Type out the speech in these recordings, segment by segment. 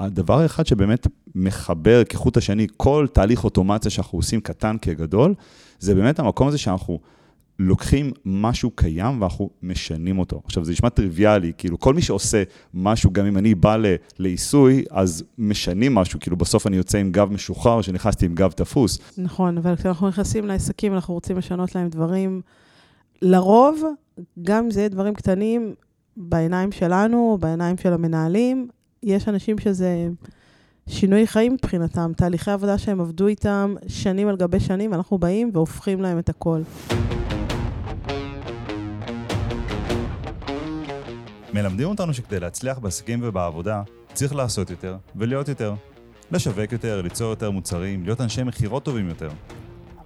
הדבר האחד שבאמת מחבר כחוט השני כל תהליך אוטומציה שאנחנו עושים, קטן כגדול, זה באמת המקום הזה שאנחנו לוקחים משהו קיים ואנחנו משנים אותו. עכשיו, זה נשמע טריוויאלי, כאילו כל מי שעושה משהו, גם אם אני בא לעיסוי, אז משנים משהו, כאילו בסוף אני יוצא עם גב משוחרר, שנכנסתי עם גב תפוס. נכון, אבל כשאנחנו נכנסים לעסקים, אנחנו רוצים לשנות להם דברים. לרוב, גם אם זה יהיה דברים קטנים, בעיניים שלנו, בעיניים של המנהלים, יש אנשים שזה שינוי חיים מבחינתם, תהליכי עבודה שהם עבדו איתם שנים על גבי שנים, אנחנו באים והופכים להם את הכל. מלמדים אותנו שכדי להצליח בעסקים ובעבודה, צריך לעשות יותר ולהיות יותר. לשווק יותר, ליצור יותר מוצרים, להיות אנשי מכירות טובים יותר.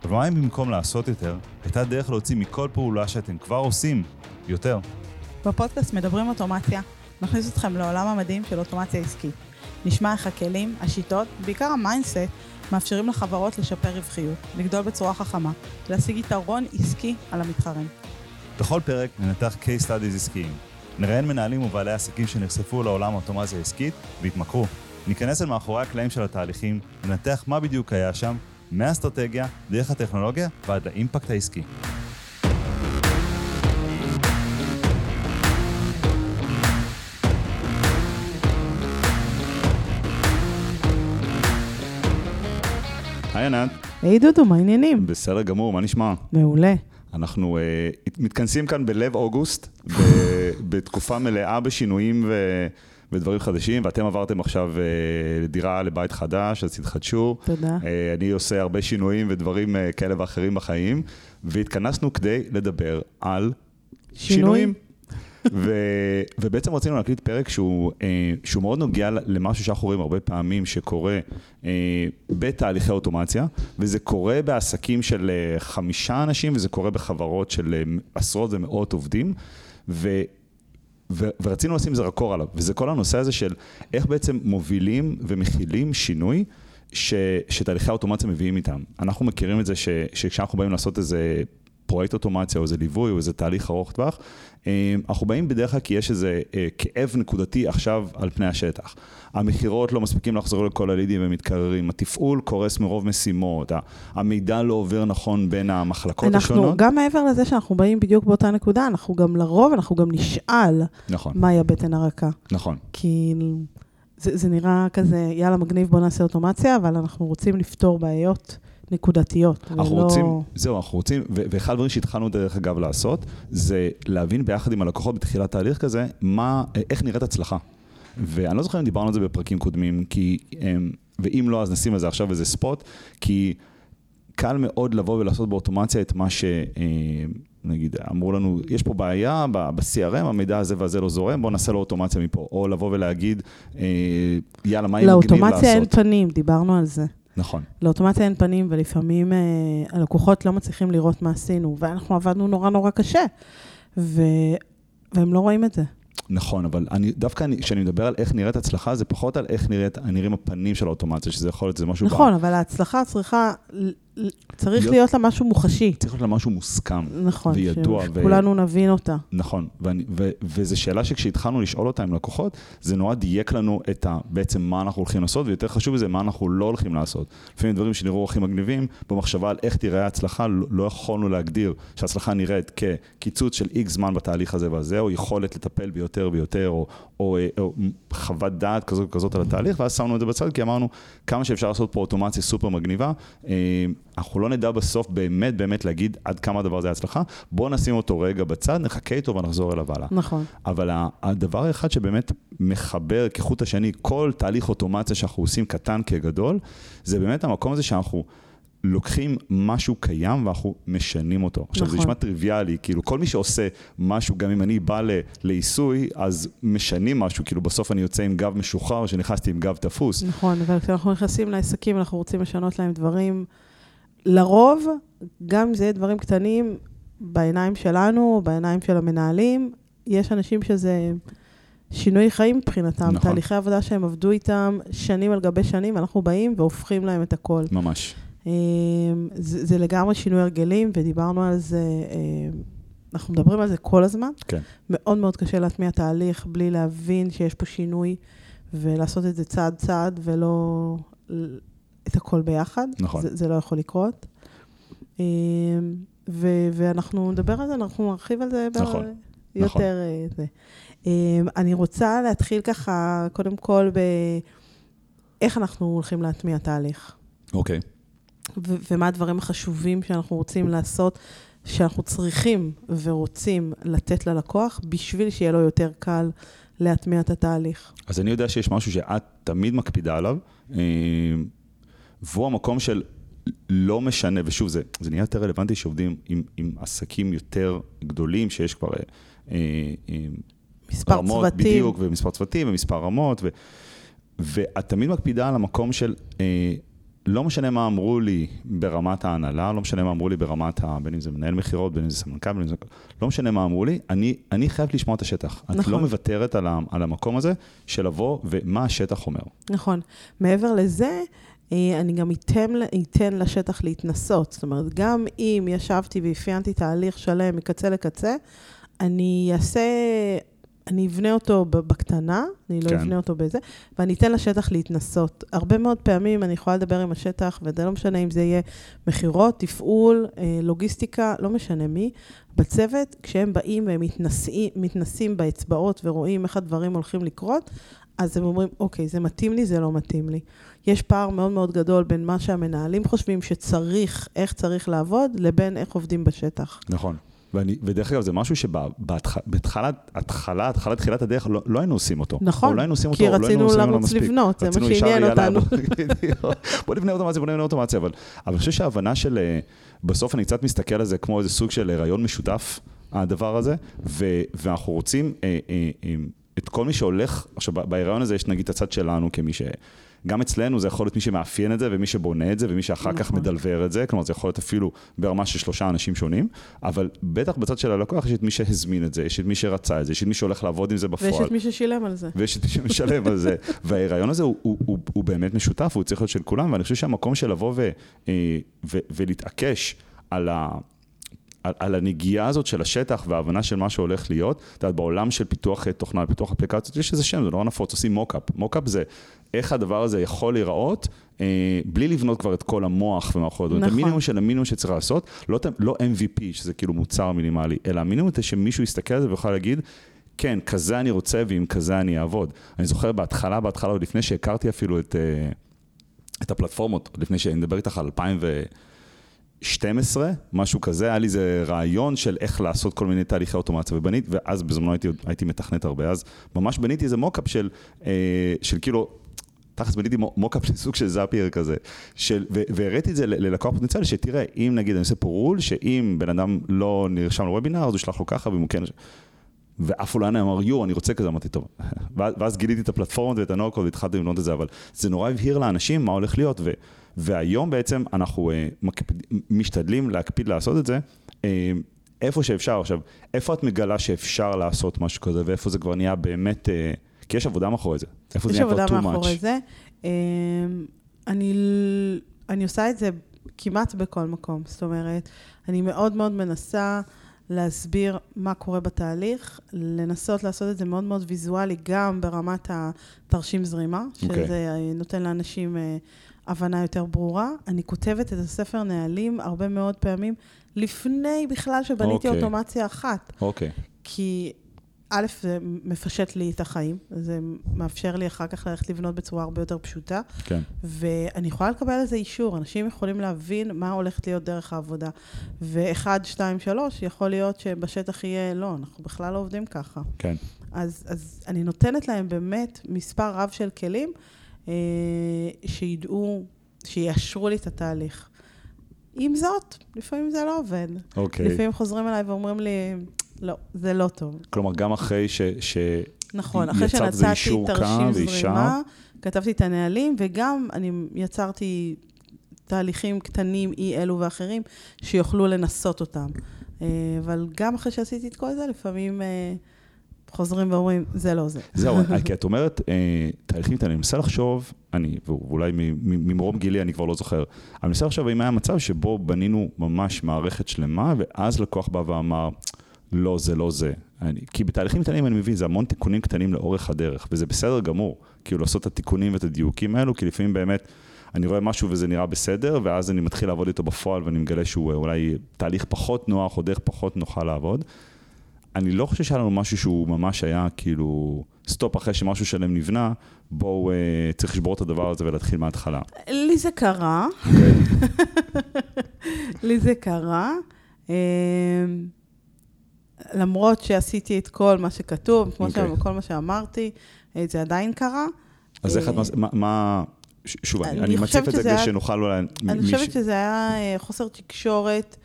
אבל מה אם במקום לעשות יותר, הייתה דרך להוציא מכל פעולה שאתם כבר עושים יותר? בפודקאסט מדברים אוטומציה, נכניס אתכם לעולם המדהים של אוטומציה עסקית. נשמע איך הכלים, השיטות, בעיקר ה mindset, מאפשרים לחברות לשפר רווחיות, לגדול בצורה חכמה, להשיג יתרון עסקי על המתחרים. בכל פרק ננתח case studies עסקיים. נראיין מנהלים ובעלי עסקים שנחשפו לעולם האוטומציה העסקית והתמכרו. ניכנס אל מאחורי הקלעים של התהליכים, ננתח מה בדיוק היה שם, מהאסטרטגיה, דרך הטכנולוגיה ועד לאימפקט העסקי. היי ענת. היי דודו, מה העניינים? בסדר גמור, מה נשמע? מעולה. אנחנו uh, מתכנסים כאן בלב אוגוסט, בתקופה מלאה בשינויים ו... ודברים חדשים, ואתם עברתם עכשיו uh, דירה לבית חדש, אז תתחדשו. תודה. Uh, אני עושה הרבה שינויים ודברים uh, כאלה ואחרים בחיים, והתכנסנו כדי לדבר על שינוי. שינויים. ו, ובעצם רצינו להקליט פרק שהוא, אה, שהוא מאוד נוגע למשהו שאנחנו רואים הרבה פעמים שקורה אה, בתהליכי אוטומציה, וזה קורה בעסקים של אה, חמישה אנשים, וזה קורה בחברות של אה, עשרות ומאות עובדים, ו... ו- ורצינו לשים זרקור עליו, וזה כל הנושא הזה של איך בעצם מובילים ומכילים שינוי ש- שתהליכי האוטומציה מביאים איתם. אנחנו מכירים את זה ש- שכשאנחנו באים לעשות איזה פרויקט אוטומציה או איזה ליווי או איזה תהליך ארוך טווח, אה, אנחנו באים בדרך כלל כי יש איזה אה, כאב נקודתי עכשיו על פני השטח. המכירות לא מספיקים לחזור לכל הלידים ומתקררים, התפעול קורס מרוב משימות, המידע לא עובר נכון בין המחלקות אנחנו, השונות. אנחנו, גם מעבר לזה שאנחנו באים בדיוק באותה נקודה, אנחנו גם לרוב, אנחנו גם נשאל נכון. מהי הבטן הרכה. נכון. כי זה, זה נראה כזה, יאללה מגניב, בוא נעשה אוטומציה, אבל אנחנו רוצים לפתור בעיות. נקודתיות, אנחנו ולא... רוצים, זהו, אנחנו רוצים, ואחד הדברים שהתחלנו דרך אגב לעשות, זה להבין ביחד עם הלקוחות בתחילת תהליך כזה, מה, איך נראית הצלחה. ואני לא זוכר אם דיברנו על זה בפרקים קודמים, כי, אמ, ואם לא, אז נשים על זה עכשיו איזה ספוט, כי קל מאוד לבוא ולעשות באוטומציה את מה ש... אמ, נגיד, אמרו לנו, יש פה בעיה ב-CRM, המידע הזה והזה לא זורם, בואו נעשה לו אוטומציה מפה. או לבוא ולהגיד, אה, יאללה, מה אם מגניב לעשות? לאוטומציה אין פנים, דיברנו על זה. נכון. לאוטומציה אין פנים, ולפעמים אה, הלקוחות לא מצליחים לראות מה עשינו, ואנחנו עבדנו נורא נורא קשה, ו... והם לא רואים את זה. נכון, אבל אני, דווקא כשאני מדבר על איך נראית הצלחה, זה פחות על איך נראית, נראים הפנים של האוטומציה, שזה יכול להיות, זה משהו... נכון, בא... אבל ההצלחה צריכה צריך להיות, להיות לה משהו מוחשי. צריך להיות לה משהו מוסכם. נכון, וידוע. שכולנו ו... נבין אותה. נכון, ואני, ו, וזו שאלה שכשהתחלנו לשאול אותה עם לקוחות, זה נורא דייק לנו את ה, בעצם מה אנחנו הולכים לעשות, ויותר חשוב מזה, מה אנחנו לא הולכים לעשות. לפעמים דברים שנראו הכי מגניבים, במחשבה על איך תיראה ההצלחה, לא, לא יכולנו להגדיר שההצלחה נראית כקיצוץ של איקס זמן בתהליך הזה והזה, או יכולת לטפל ביותר ויותר, או, או, או, או חוות דעת כזאת וכזאת על התהליך, ואז שמנו את זה בצד, כי אמרנו, כמה שאפשר לעשות פה אוטומציה סופר מגניבה, אה, אנחנו לא נדע בסוף באמת באמת להגיד עד כמה הדבר הזה הצלחה, בואו נשים אותו רגע בצד, נחכה איתו ונחזור אליו הלאה. נכון. אבל הדבר האחד שבאמת מחבר כחוט השני כל תהליך אוטומציה שאנחנו עושים קטן כגדול, זה באמת המקום הזה שאנחנו... לוקחים משהו קיים ואנחנו משנים אותו. עכשיו, נכון. זה נשמע טריוויאלי, כאילו כל מי שעושה משהו, גם אם אני בא לעיסוי, אז משנים משהו, כאילו בסוף אני יוצא עם גב משוחרר, שנכנסתי עם גב תפוס. נכון, אבל כשאנחנו נכנסים לעסקים, אנחנו רוצים לשנות להם דברים. לרוב, גם אם זה יהיה דברים קטנים, בעיניים שלנו, בעיניים של המנהלים, יש אנשים שזה שינוי חיים מבחינתם. נכון. תהליכי עבודה שהם עבדו איתם שנים על גבי שנים, אנחנו באים והופכים להם את הכל. ממש. אמ, זה, זה לגמרי שינוי הרגלים, ודיברנו על זה, אמ, אנחנו מדברים על זה כל הזמן. כן. מאוד מאוד קשה להטמיע תהליך בלי להבין שיש פה שינוי, ולעשות את זה צעד צעד ולא את הכל ביחד. נכון. זה, זה לא יכול לקרות. אה, ו, ואנחנו נדבר על זה, אנחנו נרחיב על זה נכון, נכון. יותר. אה, זה. אה, אני רוצה להתחיל ככה, קודם כל, באיך אנחנו הולכים להטמיע תהליך. אוקיי. ו- ומה הדברים החשובים שאנחנו רוצים לעשות, שאנחנו צריכים ורוצים לתת ללקוח, בשביל שיהיה לו יותר קל להטמיע את התהליך. אז אני יודע שיש משהו שאת תמיד מקפידה עליו, והוא המקום של לא משנה, ושוב, זה, זה נהיה יותר רלוונטי שעובדים עם, עם עסקים יותר גדולים, שיש כבר אה, אה, מספר רמות, צוותים. בדיוק, ומספר צוותים ומספר רמות, ו, ואת תמיד מקפידה על המקום של, אה, לא משנה מה אמרו לי ברמת ההנהלה, לא משנה מה אמרו לי ברמת, ה, בין אם זה מנהל מכירות, בין אם זה סמנכ"ל, בין אם זה, לא משנה מה אמרו לי, אני, אני חייב לשמוע את השטח. את נכון. לא מוותרת על, ה, על המקום הזה של לבוא ומה השטח אומר. נכון. מעבר לזה, אני גם אתן, אתן לשטח להתנסות. זאת אומרת, גם אם ישבתי ואפיינתי תהליך שלם מקצה לקצה, אני אעשה, אני אבנה אותו בקטנה, אני לא כן. אבנה אותו בזה, ואני אתן לשטח להתנסות. הרבה מאוד פעמים אני יכולה לדבר עם השטח, וזה לא משנה אם זה יהיה מכירות, תפעול, אה, לוגיסטיקה, לא משנה מי. בצוות, כשהם באים והם מתנסים, מתנסים באצבעות ורואים איך הדברים הולכים לקרות, אז הם אומרים, אוקיי, זה מתאים לי, זה לא מתאים לי. יש פער מאוד מאוד גדול בין מה שהמנהלים חושבים שצריך, איך צריך לעבוד, לבין איך עובדים בשטח. נכון. ואני, ודרך אגב, זה משהו שבהתחלת, התחלה, התחלת תחילת הדרך, לא, לא היינו עושים אותו. נכון, או לא היינו עושים כי אותו, או לא היינו רצינו עושים לרוץ מספיק. לבנות, זה מה רצינו שעניין אותנו. בוא- נבנה אוטומציה, בוא נבנה אוטומציה, אבל, אבל אני חושב שההבנה של, אה, בסוף אני קצת מסתכל על זה כמו איזה סוג של הריון משותף, הדבר הזה, ו, ואנחנו רוצים אה, אה, אה, את כל מי שהולך, עכשיו בהיריון הזה יש נגיד את הצד שלנו כמי ש... גם אצלנו זה יכול להיות מי שמאפיין את זה, ומי שבונה את זה, ומי שאחר כך נכון. מדלבר את זה, כלומר זה יכול להיות אפילו ברמה של שלושה אנשים שונים, אבל בטח בצד של הלקוח יש את מי שהזמין את זה, יש את מי שרצה את זה, יש את מי שהולך לעבוד עם זה בפועל. ויש את מי ששילם על זה. ויש את מי שמשלם על זה. וההיריון הזה הוא, הוא, הוא, הוא באמת משותף, הוא צריך להיות של כולם, ואני חושב שהמקום של לבוא ו, אה, ו, ולהתעקש על, ה, על, על הנגיעה הזאת של השטח וההבנה של מה שהולך להיות, את יודעת, בעולם של פיתוח אה, תוכנה, פיתוח אפליקציות, יש איזה שם, זה נורא נפוץ, עושים מוקאפ. מוקאפ זה איך הדבר הזה יכול להיראות, אה, בלי לבנות כבר את כל המוח ומערכות. נכון. את. המינימום של המינימום שצריך לעשות, לא, לא MVP, שזה כאילו מוצר מינימלי, אלא המינימום זה שמישהו יסתכל על זה ויוכל להגיד, כן, כזה אני רוצה ועם כזה אני אעבוד. אני זוכר בהתחלה, בהתחלה, עוד לפני שהכרתי אפילו את, אה, את הפלטפורמות, עוד לפני שאני מדבר איתך על 2012, משהו כזה, היה לי איזה רעיון של איך לעשות כל מיני תהליכי אוטומציה, ובנית, ואז בזמנו הייתי, הייתי מתכנת הרבה, אז ממש בניתי איזה מוקאפ של, אה, של כאילו, תכלס בניתי מו- מוקאפ לסוג של זאפייר כזה, של, והראיתי את זה ללקוח פוטנציאלי, שתראה, אם נגיד אני עושה פה רול, שאם בן אדם לא נרשם לוובינר, אז הוא ישלח לו ככה, ואם הוא כן... ואף אולי אמר, יו, אני רוצה כזה, אמרתי, טוב. ואז גיליתי את הפלטפורמות ואת הנוקוד והתחלתי לבנות את זה, אבל זה נורא הבהיר לאנשים מה הולך להיות, ו, והיום בעצם אנחנו אה, מקפיד, משתדלים להקפיד לעשות את זה, אה, איפה שאפשר. עכשיו, איפה את מגלה שאפשר לעשות משהו כזה, ואיפה זה כבר נהיה באמת, אה, כי יש עבודה מאחורי זה. איפה זה יש נהיה כבר עבודה too מאחורי much. זה. אמ, אני, אני עושה את זה כמעט בכל מקום. זאת אומרת, אני מאוד מאוד מנסה להסביר מה קורה בתהליך, לנסות לעשות את זה מאוד מאוד ויזואלי, גם ברמת התרשים זרימה, אוקיי. שזה אה, נותן לאנשים אה, הבנה יותר ברורה. אני כותבת את הספר נהלים הרבה מאוד פעמים, לפני בכלל שבניתי אוקיי. אוטומציה אחת. אוקיי, כי א', זה מפשט לי את החיים, זה מאפשר לי אחר כך ללכת לבנות בצורה הרבה יותר פשוטה, כן. ואני יכולה לקבל על זה אישור. אנשים יכולים להבין מה הולכת להיות דרך העבודה. ואחד, שתיים, שלוש, יכול להיות שבשטח יהיה, לא, אנחנו בכלל לא עובדים ככה. כן. אז, אז אני נותנת להם באמת מספר רב של כלים אה, שידעו, שיאשרו לי את התהליך. עם זאת, לפעמים זה לא עובד. אוקיי. לפעמים חוזרים אליי ואומרים לי, לא, זה לא טוב. כלומר, גם אחרי ש... ש... נכון, אחרי שנתתי קו תרשים? זרימה, כתבתי את הנהלים, וגם אני יצרתי תהליכים קטנים, אי אלו ואחרים, שיוכלו לנסות אותם. אה, אבל גם אחרי שעשיתי את כל זה, לפעמים אה, חוזרים ואומרים, זה לא זה. זהו, כי את אומרת, אה, תהליכים קטנים, אני מנסה לחשוב, אני, ואולי ממרום גילי אני כבר לא זוכר, אני מנסה לחשוב אם היה מצב שבו בנינו ממש מערכת שלמה, ואז לקוח בא ואמר, לא, זה לא זה. אני, כי בתהליכים קטנים אני מבין, זה המון תיקונים קטנים לאורך הדרך, וזה בסדר גמור, כאילו לעשות את התיקונים ואת הדיוקים האלו, כי לפעמים באמת אני רואה משהו וזה נראה בסדר, ואז אני מתחיל לעבוד איתו בפועל ואני מגלה שהוא אה, אולי תהליך פחות נוח או דרך פחות נוחה לעבוד. אני לא חושב שהיה לנו משהו שהוא ממש היה כאילו סטופ אחרי שמשהו שלם נבנה, בואו אה, צריך לשבור את הדבר הזה ולהתחיל מההתחלה. לי זה קרה. לי זה קרה. למרות שעשיתי את כל מה שכתוב, כמו אוקיי. okay. כל מה שאמרתי, אה, זה עדיין קרה. אז איך את, אה, מס- מה- מה, שוב, אני, אני מציף את זה כדי שנוכל אולי... אני מי חושבת שזה היה אה, חוסר תקשורת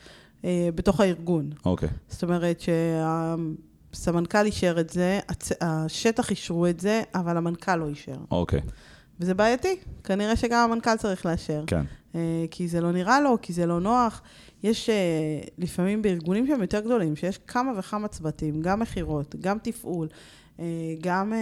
אה, בתוך הארגון. אוקיי, זאת אומרת שהסמנכ"ל אישר את זה, הצ- השטח אישרו את זה, אבל המנכ"ל לא אישר. אוקיי, וזה בעייתי, כנראה שגם המנכ"ל צריך לאשר. כן, אה, כי זה לא נראה לו, כי זה לא נוח. יש אה, לפעמים בארגונים שהם יותר גדולים, שיש כמה וכמה צוותים, גם מכירות, גם תפעול, אה, גם אה,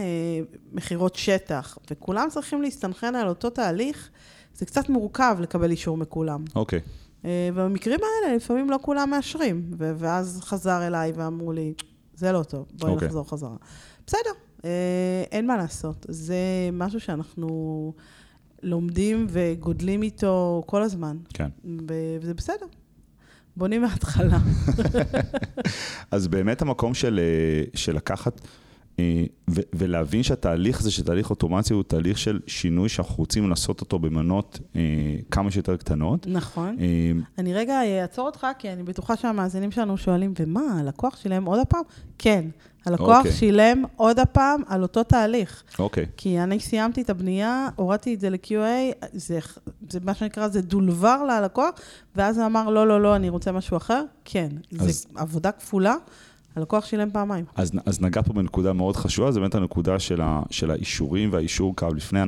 מכירות שטח, וכולם צריכים להסתנכרן על אותו תהליך, זה קצת מורכב לקבל אישור מכולם. אוקיי. אה, ובמקרים האלה לפעמים לא כולם מאשרים, ואז חזר אליי ואמרו לי, זה לא טוב, בואי אוקיי. נחזור חזרה. בסדר, אה, אין מה לעשות. זה משהו שאנחנו לומדים וגודלים איתו כל הזמן, כן. וזה בסדר. בונים מההתחלה. אז באמת המקום של, אה, של לקחת ו- ולהבין שהתהליך הזה, שתהליך אוטומציה הוא תהליך של שינוי שאנחנו רוצים לעשות אותו במנות אה, כמה שיותר קטנות. נכון. אה, אני רגע אעצור אותך, כי אני בטוחה שהמאזינים שלנו שואלים, ומה, הלקוח שילם עוד הפעם? כן, הלקוח אוקיי. שילם עוד הפעם על אותו תהליך. אוקיי, כי אני סיימתי את הבנייה, הורדתי את זה ל-QA, זה, זה מה שנקרא, זה דולבר ללקוח, ואז הוא אמר, לא, לא, לא, אני רוצה משהו אחר. כן, אז- זו עבודה כפולה, הלקוח שילם פעמיים. אז, אז נגע פה בנקודה מאוד חשובה, זה באמת הנקודה של, ה, של האישורים והאישור קו לפני.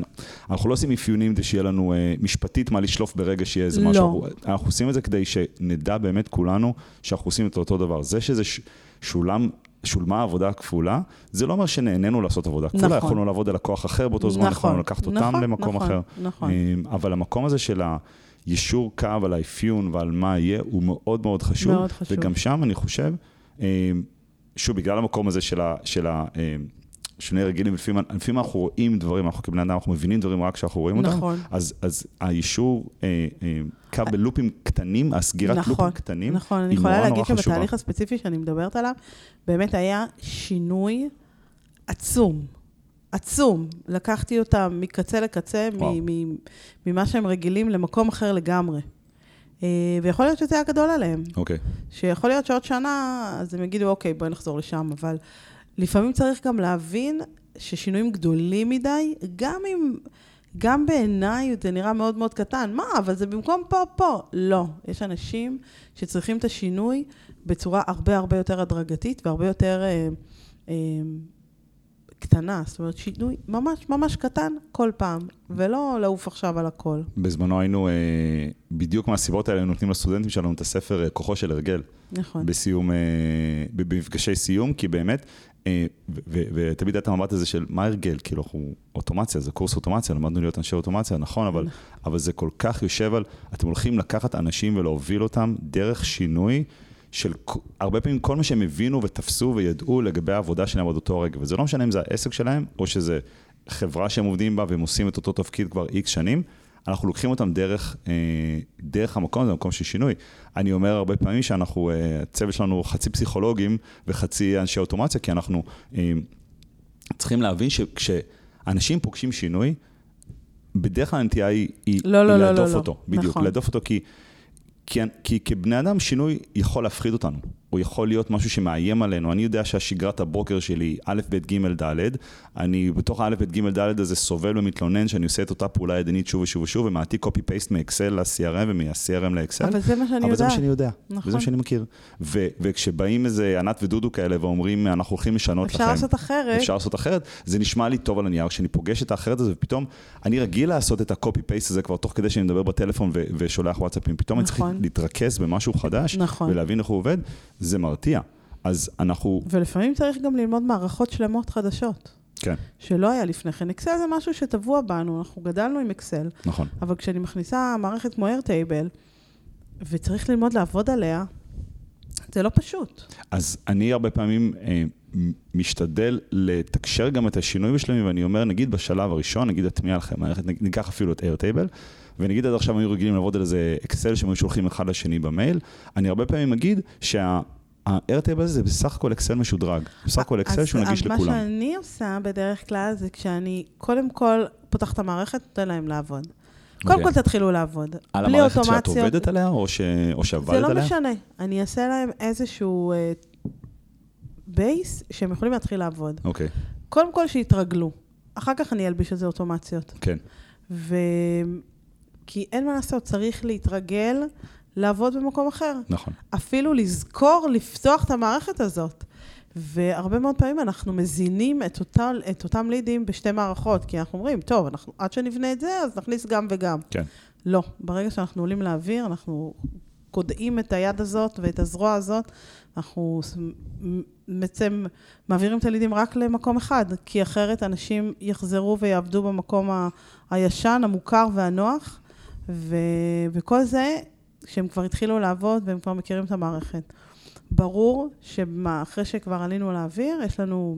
אנחנו לא עושים אפיונים כדי שיהיה לנו אה, משפטית מה לשלוף ברגע שיהיה איזה לא. משהו. אנחנו, אנחנו עושים את זה כדי שנדע באמת כולנו שאנחנו עושים את אותו דבר. זה שזה ש, שולם... שולמה עבודה כפולה, זה לא אומר שנהנינו לעשות עבודה כפולה, נכון. יכולנו לעבוד על לקוח אחר באותו זמן, נכון, יכולנו לקחת אותם נכון, למקום נכון, אחר. נכון. אמ, אבל המקום הזה של היישור קו על האפיון ועל מה יהיה, הוא מאוד מאוד חשוב. מאוד חשוב. וגם שם אני חושב, אמ, שוב, בגלל המקום הזה של ה... של ה אמ, שני רגילים, לפעמים, אנחנו רואים דברים, אנחנו כבני אדם, אנחנו מבינים דברים רק כשאנחנו רואים אותם. נכון. אז, אז האישור, אה, אה, קו בלופים קטנים, הסגירת נכון, לופים קטנים, נכון, אני היא יכולה נורא להגיד נורא חשובה. שבתהליך הספציפי שאני מדברת עליו, באמת היה שינוי עצום. עצום. לקחתי אותם מקצה לקצה, וואו. מ- מ- ממה שהם רגילים למקום אחר לגמרי. אה, ויכול להיות שזה היה גדול עליהם. אוקיי, שיכול להיות שעוד שנה, אז הם יגידו, אוקיי, בואי נחזור לשם, אבל לפעמים צריך גם להבין ששינויים גדולים מדי, גם אם, גם בעיניי זה נראה מאוד מאוד קטן, מה, אבל זה במקום פה, פה. לא, יש אנשים שצריכים את השינוי בצורה הרבה הרבה יותר הדרגתית והרבה יותר אה, אה, קטנה, זאת אומרת, שינוי ממש ממש קטן כל פעם, ולא לעוף עכשיו על הכל. בזמנו היינו, אה, בדיוק מהסיבות האלה, נותנים לסטודנטים שלנו את הספר אה, כוחו של הרגל. נכון. בסיום, אה, במפגשי סיום, כי באמת, אה, ותמיד היה את המבט הזה של מה הרגל, כאילו אנחנו אוטומציה, זה קורס אוטומציה, למדנו להיות אנשי אוטומציה, נכון, אבל, אבל זה כל כך יושב על, אתם הולכים לקחת אנשים ולהוביל אותם דרך שינוי. של הרבה פעמים כל מה שהם הבינו ותפסו וידעו לגבי העבודה שלהם עד אותו רגע, וזה לא משנה אם זה העסק שלהם, או שזה חברה שהם עובדים בה והם עושים את אותו תפקיד כבר איקס שנים, אנחנו לוקחים אותם דרך, אה, דרך המקום הזה, המקום של שינוי. אני אומר הרבה פעמים שאנחנו, אה, הצוות שלנו חצי פסיכולוגים וחצי אנשי אוטומציה, כי אנחנו אה, צריכים להבין שכשאנשים פוגשים שינוי, בדרך כלל הנטייה היא, היא, לא, לא, היא לא, להדוף לא, אותו. לא. בדיוק, נכון. להדוף אותו כי... כי, כי כבני אדם שינוי יכול להפחיד אותנו, הוא יכול להיות משהו שמאיים עלינו. אני יודע שהשגרת הבוקר שלי, א', ב', ג', ד', אני בתוך הא', ב', ג', ד' הזה סובל ומתלונן שאני עושה את אותה פעולה ידנית שוב ושוב ושוב, ומעתיק קופי פייסט מאקסל ל-CRM ומה-CRM לאקסל. אבל זה מה שאני אבל זה מה. שאני יודע, נכון. וזה מה שאני מכיר. ו- וכשבאים איזה ענת ודודו כאלה ואומרים, אנחנו הולכים לשנות לכם. אפשר לעשות אחרת. אפשר לעשות אחרת, זה נשמע לי טוב על הנייר, כשאני פוגש את האחרת הזה, ופתאום אני רגיל לעשות את הקופי פייסט הזה כבר תוך כדי שאני מדבר בטלפון ו- ושולח וואטסאפים, פתאום אני צריך נכון. להתרכז במשהו חדש, נכון. ולהבין איך הוא עובד, זה מרתיע. אז אנחנו, ולפעמים צריך גם ללמוד מערכות שלמות חדשות, כן, שלא היה לפני כן. אקסל זה משהו שטבוע בנו, אנחנו גדלנו עם אקסל, נכון, אבל כשאני מכניסה מערכת כמו איירטייבל, וצריך ללמוד לעבוד עליה, זה לא פשוט. אז אני הרבה פעמים אה, משתדל לתקשר גם את השינוי בשלבים, ואני אומר, נגיד בשלב הראשון, נגיד הטמיעה לכם מערכת, ניקח אפילו את Airtable, ונגיד עד עכשיו היו רגילים לעבוד על איזה אקסל שהם היו שולחים אחד לשני במייל, אני הרבה פעמים אגיד שה... ה-Airtable הזה זה בסך הכל אקסל משודרג, בסך הכל אקסל שהוא נגיש לכולם. אז מה שאני עושה בדרך כלל זה כשאני קודם כל פותחת את המערכת, נותן להם לעבוד. קודם okay. אוקיי. כל תתחילו לעבוד. על המערכת שאת עובדת עליה או, ש... או שעבדת עליה? זה לא משנה. אני אעשה להם איזשהו בייס uh, שהם יכולים להתחיל לעבוד. אוקיי. Okay. קודם כל שיתרגלו. אחר כך אני אלביש על זה אוטומציות. כן. ו... כי אין מה לעשות, צריך להתרגל לעבוד במקום אחר. נכון. אפילו לזכור לפתוח את המערכת הזאת. והרבה מאוד פעמים אנחנו מזינים את, אותה, את אותם לידים בשתי מערכות, כי אנחנו אומרים, טוב, אנחנו, עד שנבנה את זה, אז נכניס גם וגם. כן. לא, ברגע שאנחנו עולים לאוויר, אנחנו קודעים את היד הזאת ואת הזרוע הזאת, אנחנו בעצם מעבירים את הלידים רק למקום אחד, כי אחרת אנשים יחזרו ויעבדו במקום ה- הישן, המוכר והנוח, ו- וכל זה, כשהם כבר התחילו לעבוד והם כבר מכירים את המערכת. ברור שאחרי שכבר עלינו לאוויר, יש לנו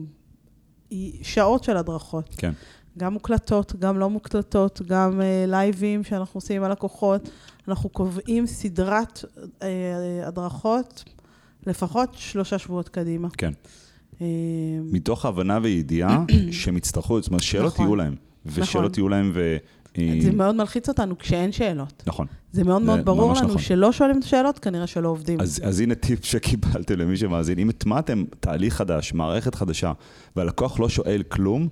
שעות של הדרכות. כן. גם מוקלטות, גם לא מוקלטות, גם uh, לייבים שאנחנו עושים עם הלקוחות. אנחנו קובעים סדרת uh, הדרכות לפחות שלושה שבועות קדימה. כן. Uh, מתוך הבנה וידיעה שהם יצטרכו, זאת אומרת, שאלות נכון, יהיו להם. ושאלות נכון. יהיו להם, ו... זה מאוד מלחיץ אותנו כשאין שאלות. נכון. זה מאוד מאוד ברור לנו נכון. שלא שואלים את השאלות, כנראה שלא עובדים. אז, אז הנה טיפ שקיבלתם למי שמאזין. אם הטמעתם תהליך חדש, מערכת חדשה, והלקוח לא שואל כלום,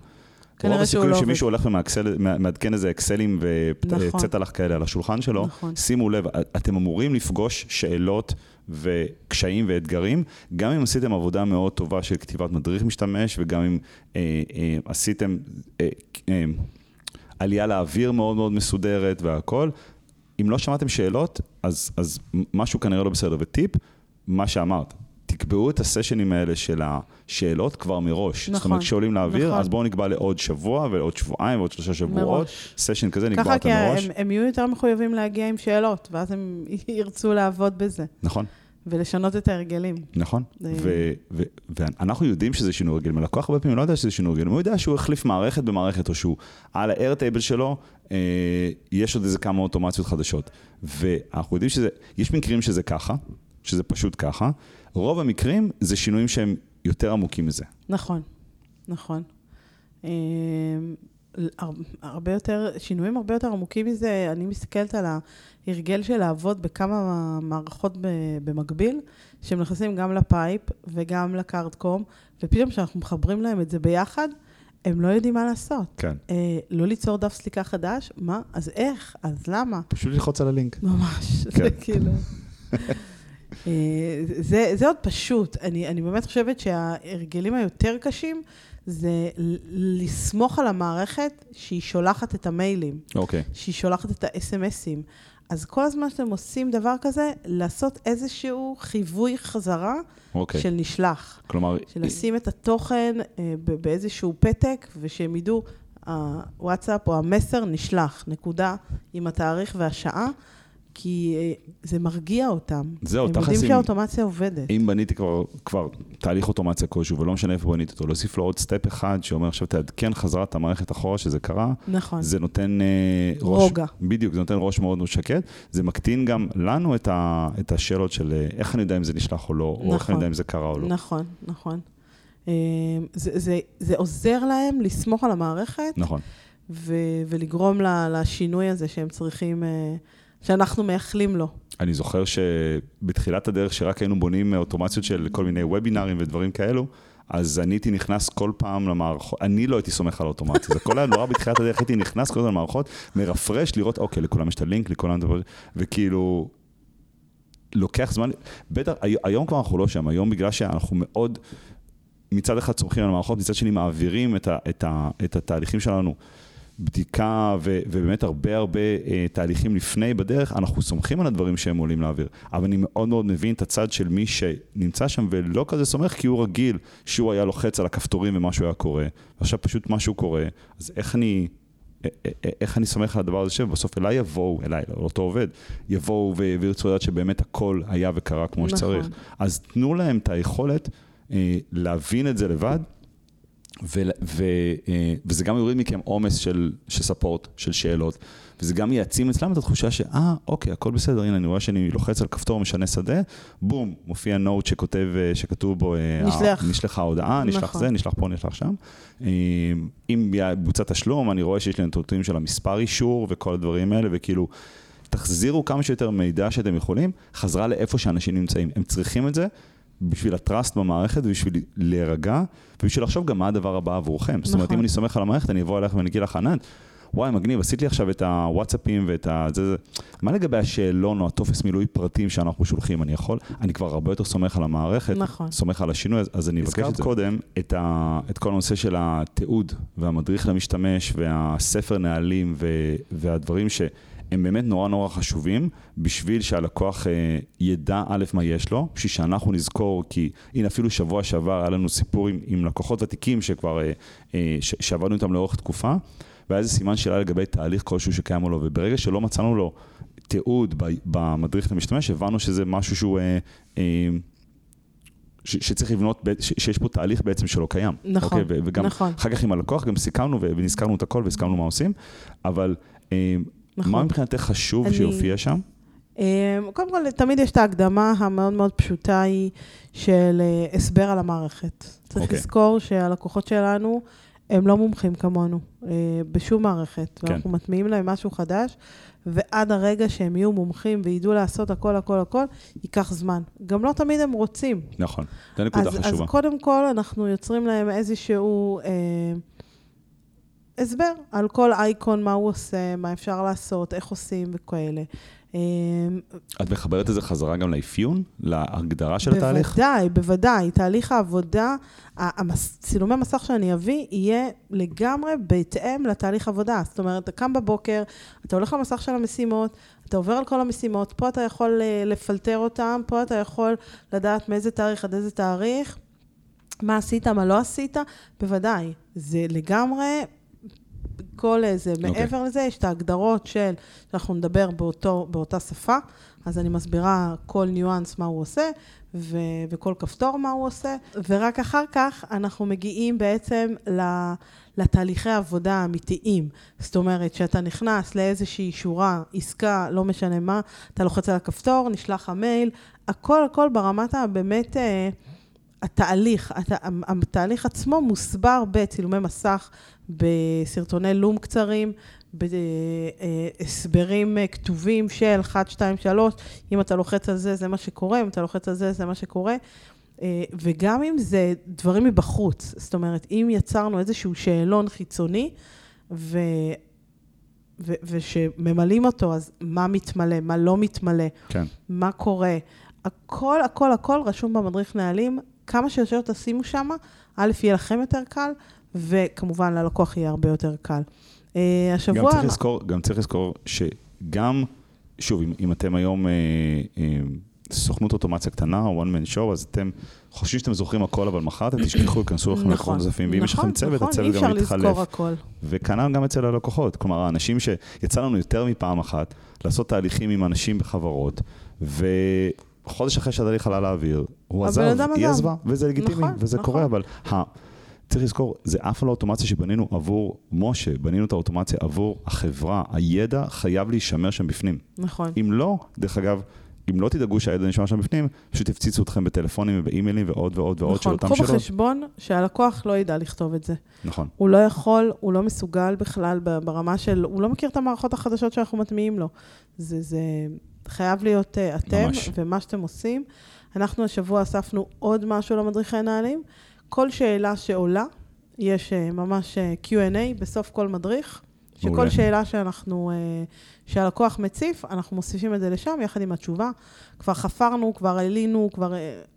רוב הסיכויים לא שמישהו הולך ומעדכן איזה אקסלים וצטלח נכון. כאלה על השולחן שלו, נכון. שימו לב, אתם אמורים לפגוש שאלות וקשיים ואתגרים, גם אם עשיתם עבודה מאוד טובה של כתיבת מדריך משתמש, וגם אם אה, אה, עשיתם... אה, אה, עלייה לאוויר מאוד מאוד מסודרת והכל. אם לא שמעתם שאלות, אז, אז משהו כנראה לא בסדר. וטיפ, מה שאמרת, תקבעו את הסשנים האלה של השאלות כבר מראש. נכון, זאת אומרת, כשעולים לאוויר, נכון. אז בואו נקבע לעוד שבוע ועוד שבועיים ועוד שלושה שבועות. מראש. סשן כזה, נקבע אותם מראש. ככה, כי הם, הם יהיו יותר מחויבים להגיע עם שאלות, ואז הם ירצו לעבוד בזה. נכון. ולשנות את ההרגלים. נכון, ואנחנו יודעים שזה שינוי הרגלים. הלקוח הרבה פעמים לא יודע שזה שינוי הרגלים, הוא יודע שהוא החליף מערכת במערכת, או שהוא על ה-Airtable שלו, אה, יש עוד איזה כמה אוטומציות חדשות. ואנחנו יודעים שזה, יש מקרים שזה ככה, שזה פשוט ככה, רוב המקרים זה שינויים שהם יותר עמוקים מזה. נכון, נכון. אה, הרבה יותר, שינויים הרבה יותר עמוקים מזה, אני מסתכלת על ההרגל של לעבוד בכמה מערכות במקביל, שהם נכנסים גם לפייפ וגם לקארדקום, ופתאום כשאנחנו מחברים להם את זה ביחד, הם לא יודעים מה לעשות. כן. אה, לא ליצור דף סליקה חדש, מה? אז איך? אז למה? פשוט ללחוץ על הלינק. ממש, כן. זה כאילו... אה, זה, זה עוד פשוט. אני, אני באמת חושבת שההרגלים היותר קשים זה לסמוך על המערכת שהיא שולחת את המיילים. אוקיי. Okay. שהיא שולחת את ה-SMSים. אז כל הזמן שאתם עושים דבר כזה, לעשות איזשהו חיווי חזרה okay. אוקיי. של נשלח. כלומר... של לשים את התוכן אה, באיזשהו פתק, ושהם ידעו, הוואטסאפ או המסר נשלח, נקודה, עם התאריך והשעה. כי אה, זה מרגיע אותם. זהו, תכלס... הם יודעים שהאוטומציה עובדת. אם בניתי כבר, כבר תהליך אוטומציה כלשהו, ולא משנה איפה בניתי אותו, להוסיף לו עוד סטפ אחד שאומר עכשיו תעדכן חזרה את המערכת אחורה שזה קרה. נכון. זה נותן אה, ראש... רוגע. בדיוק, זה נותן ראש מאוד מאוד שקט. זה מקטין גם לנו את, ה, את השאלות של אה, איך אני יודע אם זה נשלח או לא, נכון. או איך אני יודע אם זה קרה או לא. נכון, נכון. זה, זה, זה עוזר להם לסמוך על המערכת. נכון. ו, ולגרום לשינוי הזה שהם צריכים... אה, שאנחנו מייחלים לו. אני זוכר שבתחילת הדרך, שרק היינו בונים אוטומציות של כל מיני וובינארים ודברים כאלו, אז אני הייתי נכנס כל פעם למערכות, אני לא הייתי סומך על האוטומציה, זה כל היה נורא בתחילת הדרך, הייתי נכנס כל הזמן למערכות, מרפרש, לראות, אוקיי, לכולם יש את הלינק, לכולם וכאילו, לוקח זמן, בטח, היום כבר אנחנו לא שם, היום בגלל שאנחנו מאוד, מצד אחד צומחים על המערכות, מצד שני מעבירים את, ה, את, ה, את התהליכים שלנו. בדיקה ו- ובאמת הרבה הרבה אה, תהליכים לפני בדרך, אנחנו סומכים על הדברים שהם עולים לאוויר. אבל אני מאוד מאוד מבין את הצד של מי שנמצא שם ולא כזה סומך, כי הוא רגיל שהוא היה לוחץ על הכפתורים ומשהו היה קורה. ועכשיו פשוט משהו קורה, אז איך אני איך אני סומך על הדבר הזה שבסוף אליי יבואו, אליי, לאותו עובד, יבואו וירצו לדעת שבאמת הכל היה וקרה כמו נכון. שצריך. אז תנו להם את היכולת אה, להבין את זה לבד, ו, ו, אה, וזה גם יוריד מכם עומס של, של ספורט, של שאלות, וזה גם יעצים אצלם את התחושה שאה, אוקיי, הכל בסדר, הנה, אני רואה שאני לוחץ על כפתור, משנה שדה, בום, מופיע נוט שכותב, אה, שכתוב בו, אה, נשלח, נשלחה הודעה, נשלח נכון. זה, נשלח פה, נשלח שם. אם בוצע תשלום, אני רואה שיש לי נתונים של המספר אישור וכל הדברים האלה, וכאילו, תחזירו כמה שיותר מידע שאתם יכולים, חזרה לאיפה שאנשים נמצאים. הם צריכים את זה, בשביל הטראסט במערכת ובשביל להירגע, ובשביל לחשוב גם מה הדבר הבא עבורכם. נכון. זאת אומרת, נכון. אם אני סומך על המערכת, אני אבוא אליך ואני אגיד לך, ענת, וואי, מגניב, עשית לי עכשיו את הוואטסאפים ואת ה... זה, זה. מה לגבי השאלון או הטופס מילוי פרטים שאנחנו שולחים? אני יכול? אני כבר הרבה יותר סומך על המערכת, נכון. סומך על השינוי, אז אני אבקש את קודם את, ה, את כל הנושא של התיעוד והמדריך למשתמש והספר נהלים ו, והדברים ש... הם באמת נורא נורא חשובים בשביל שהלקוח אה, ידע א', מה יש לו, בשביל שאנחנו נזכור, כי הנה אפילו שבוע שעבר היה לנו סיפור עם, עם לקוחות ותיקים שכבר, אה, אה, ש, שעבדנו איתם לאורך תקופה, והיה איזה סימן שאלה לגבי תהליך כלשהו שקיים או לא, וברגע שלא מצאנו לו תיעוד במדריך למשתמש, הבנו שזה משהו שהוא... אה, אה, שצריך לבנות, שיש פה תהליך בעצם שלא קיים. נכון, אוקיי? וגם נכון. אחר כך עם הלקוח גם סיכמנו ונזכרנו את הכל והסכמנו מה עושים, אבל אה, נכון. מה מבחינתך חשוב אני... שיופיע שם? אמ, קודם כל, תמיד יש את ההקדמה המאוד מאוד פשוטה היא של אה, הסבר על המערכת. צריך okay. אוקיי. לזכור שהלקוחות שלנו הם לא מומחים כמונו אה, בשום מערכת. כן. ואנחנו מטמיעים להם משהו חדש, ועד הרגע שהם יהיו מומחים וידעו לעשות הכל, הכל, הכל, ייקח זמן. גם לא תמיד הם רוצים. נכון, זו נקודה אז, חשובה. אז קודם כל, אנחנו יוצרים להם איזשהו... אה, הסבר על כל אייקון, מה הוא עושה, מה אפשר לעשות, איך עושים וכאלה. אמ, את מחברת את זה חזרה גם לאפיון, להגדרה של בוודאי, התהליך? בוודאי, בוודאי. תהליך העבודה, צילומי מסך שאני אביא, יהיה לגמרי בהתאם לתהליך עבודה. זאת אומרת, אתה קם בבוקר, אתה הולך למסך של המשימות, אתה עובר על כל המשימות, פה אתה יכול אה, לפלטר אותם, פה אתה יכול לדעת מאיזה תאריך עד איזה תאריך, מה עשית, מה לא עשית, בוודאי. זה לגמרי כל איזה, okay. אוקיי. מעבר לזה, יש את ההגדרות של, אנחנו נדבר באותו, באותה שפה, אז אני מסבירה כל ניואנס מה הוא עושה, ו, וכל כפתור מה הוא עושה, ורק אחר כך אנחנו מגיעים בעצם לתהליכי עבודה האמיתיים. זאת אומרת, שאתה נכנס לאיזושהי שורה, עסקה, לא משנה מה, אתה לוחץ על הכפתור, נשלח המייל, הכל הכל ברמת הבאמת... אה, התהליך, הת, התהליך עצמו מוסבר בצילומי מסך, בסרטוני לום קצרים, בהסברים כתובים של 1, 2, 3, אם אתה לוחץ על זה, זה מה שקורה, אם אתה לוחץ על זה, זה מה שקורה. וגם אם זה דברים מבחוץ, זאת אומרת, אם יצרנו איזשהו שאלון חיצוני, ו... ו- ושממלאים אותו, אז מה מתמלא, מה לא מתמלא, כן. מה קורה. הכל, הכל, הכל רשום במדריך נהלים. כמה שיותר תשימו שם, א', יהיה לכם יותר קל, וכמובן ללקוח יהיה הרבה יותר קל. אה, השבוע... גם צריך לזכור, גם צריך לזכור שגם, שוב, אם, אם אתם היום אה, אה, סוכנות אוטומציה קטנה, או one man show, אז אתם חושבים שאתם זוכרים הכל, אבל מחר אתם תשכחו, ייכנסו לכם נכון, נוספים, ואם יש לכם צוות, נכון, הצוות גם מתחלף. נכון, אי אפשר לזכור הכל. וכנ"ל גם אצל הלקוחות. כלומר, האנשים שיצא לנו יותר מפעם אחת לעשות תהליכים עם אנשים בחברות, ו... חודש אחרי שהתהליך עלה לאוויר, הוא עזב, היא עזבה, וזה לגיטימי, נכון, וזה נכון. קורה, אבל צריך לזכור, זה אף לא אוטומציה שבנינו עבור משה, בנינו את האוטומציה עבור החברה, הידע חייב להישמר שם בפנים. נכון. אם לא, דרך אגב, אם לא תדאגו שהידע נשמר שם בפנים, פשוט יפציצו אתכם בטלפונים ובאימיילים ועוד ועוד ועוד נכון, של אותם שאלות. נכון, קחו בחשבון שהלקוח לא ידע לכתוב את זה. נכון. הוא לא יכול, הוא לא מסוגל בכלל ברמה של, הוא לא מכיר את המערכות החדשות שאנחנו מטמיעים לו. זה, זה חייב להיות uh, אתם, ממש. ומה שאתם עושים. אנחנו השבוע אספנו עוד משהו למדריכי נהלים. כל שאלה שעולה, יש uh, ממש uh, Q&A בסוף כל מדריך, שכל מעולה. שאלה שאנחנו, uh, שהלקוח מציף, אנחנו מוסיפים את זה לשם יחד עם התשובה. כבר חפרנו, כבר עלינו, כבר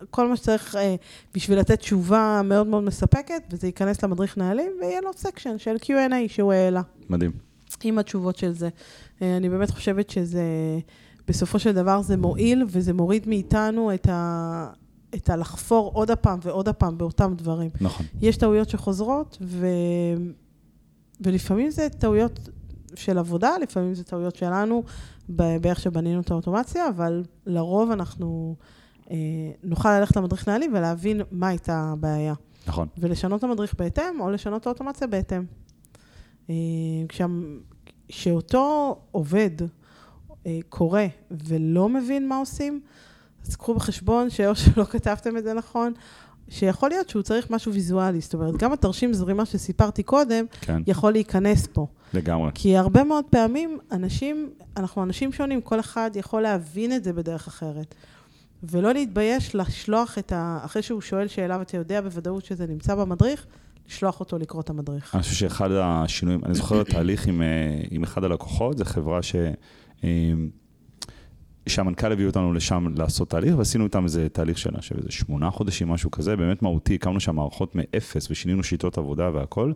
כל מה שצריך בשביל לתת תשובה מאוד מאוד מספקת, וזה ייכנס למדריך נהלים, ויהיה לו סקשן של Q&A שהוא העלה. מדהים. עם התשובות של זה. אני באמת חושבת שזה... בסופו של דבר זה מועיל, וזה מוריד מאיתנו את ה... את הלחפור עוד הפעם ועוד הפעם באותם דברים. נכון. יש טעויות שחוזרות, ו... ולפעמים זה טעויות של עבודה, לפעמים זה טעויות שלנו באיך שבנינו את האוטומציה, אבל לרוב אנחנו אה, נוכל ללכת למדריך נהלים ולהבין מה הייתה הבעיה. נכון. ולשנות את המדריך בהתאם, או לשנות את האוטומציה בהתאם. אה, כשאותו עובד אה, קורא ולא מבין מה עושים, אז קחו בחשבון שאו שלא כתבתם את זה נכון, שיכול להיות שהוא צריך משהו ויזואלי. זאת אומרת, גם התרשים זרימה שסיפרתי קודם, כן. יכול להיכנס פה. לגמרי. כי הרבה מאוד פעמים אנשים, אנחנו אנשים שונים, כל אחד יכול להבין את זה בדרך אחרת. ולא להתבייש לשלוח את ה... אחרי שהוא שואל שאלה ואתה יודע בוודאות שזה נמצא במדריך, לשלוח אותו לקרוא את המדריך. אני חושב שאחד השינויים, אני זוכר את התהליך עם, אה, עם אחד הלקוחות, זו חברה ש... שהמנכ"ל הביא אותנו לשם לעשות תהליך, ועשינו איתם איזה תהליך של איזה שמונה חודשים, משהו כזה, באמת מהותי, הקמנו שם מערכות מאפס ושינינו שיטות עבודה והכל.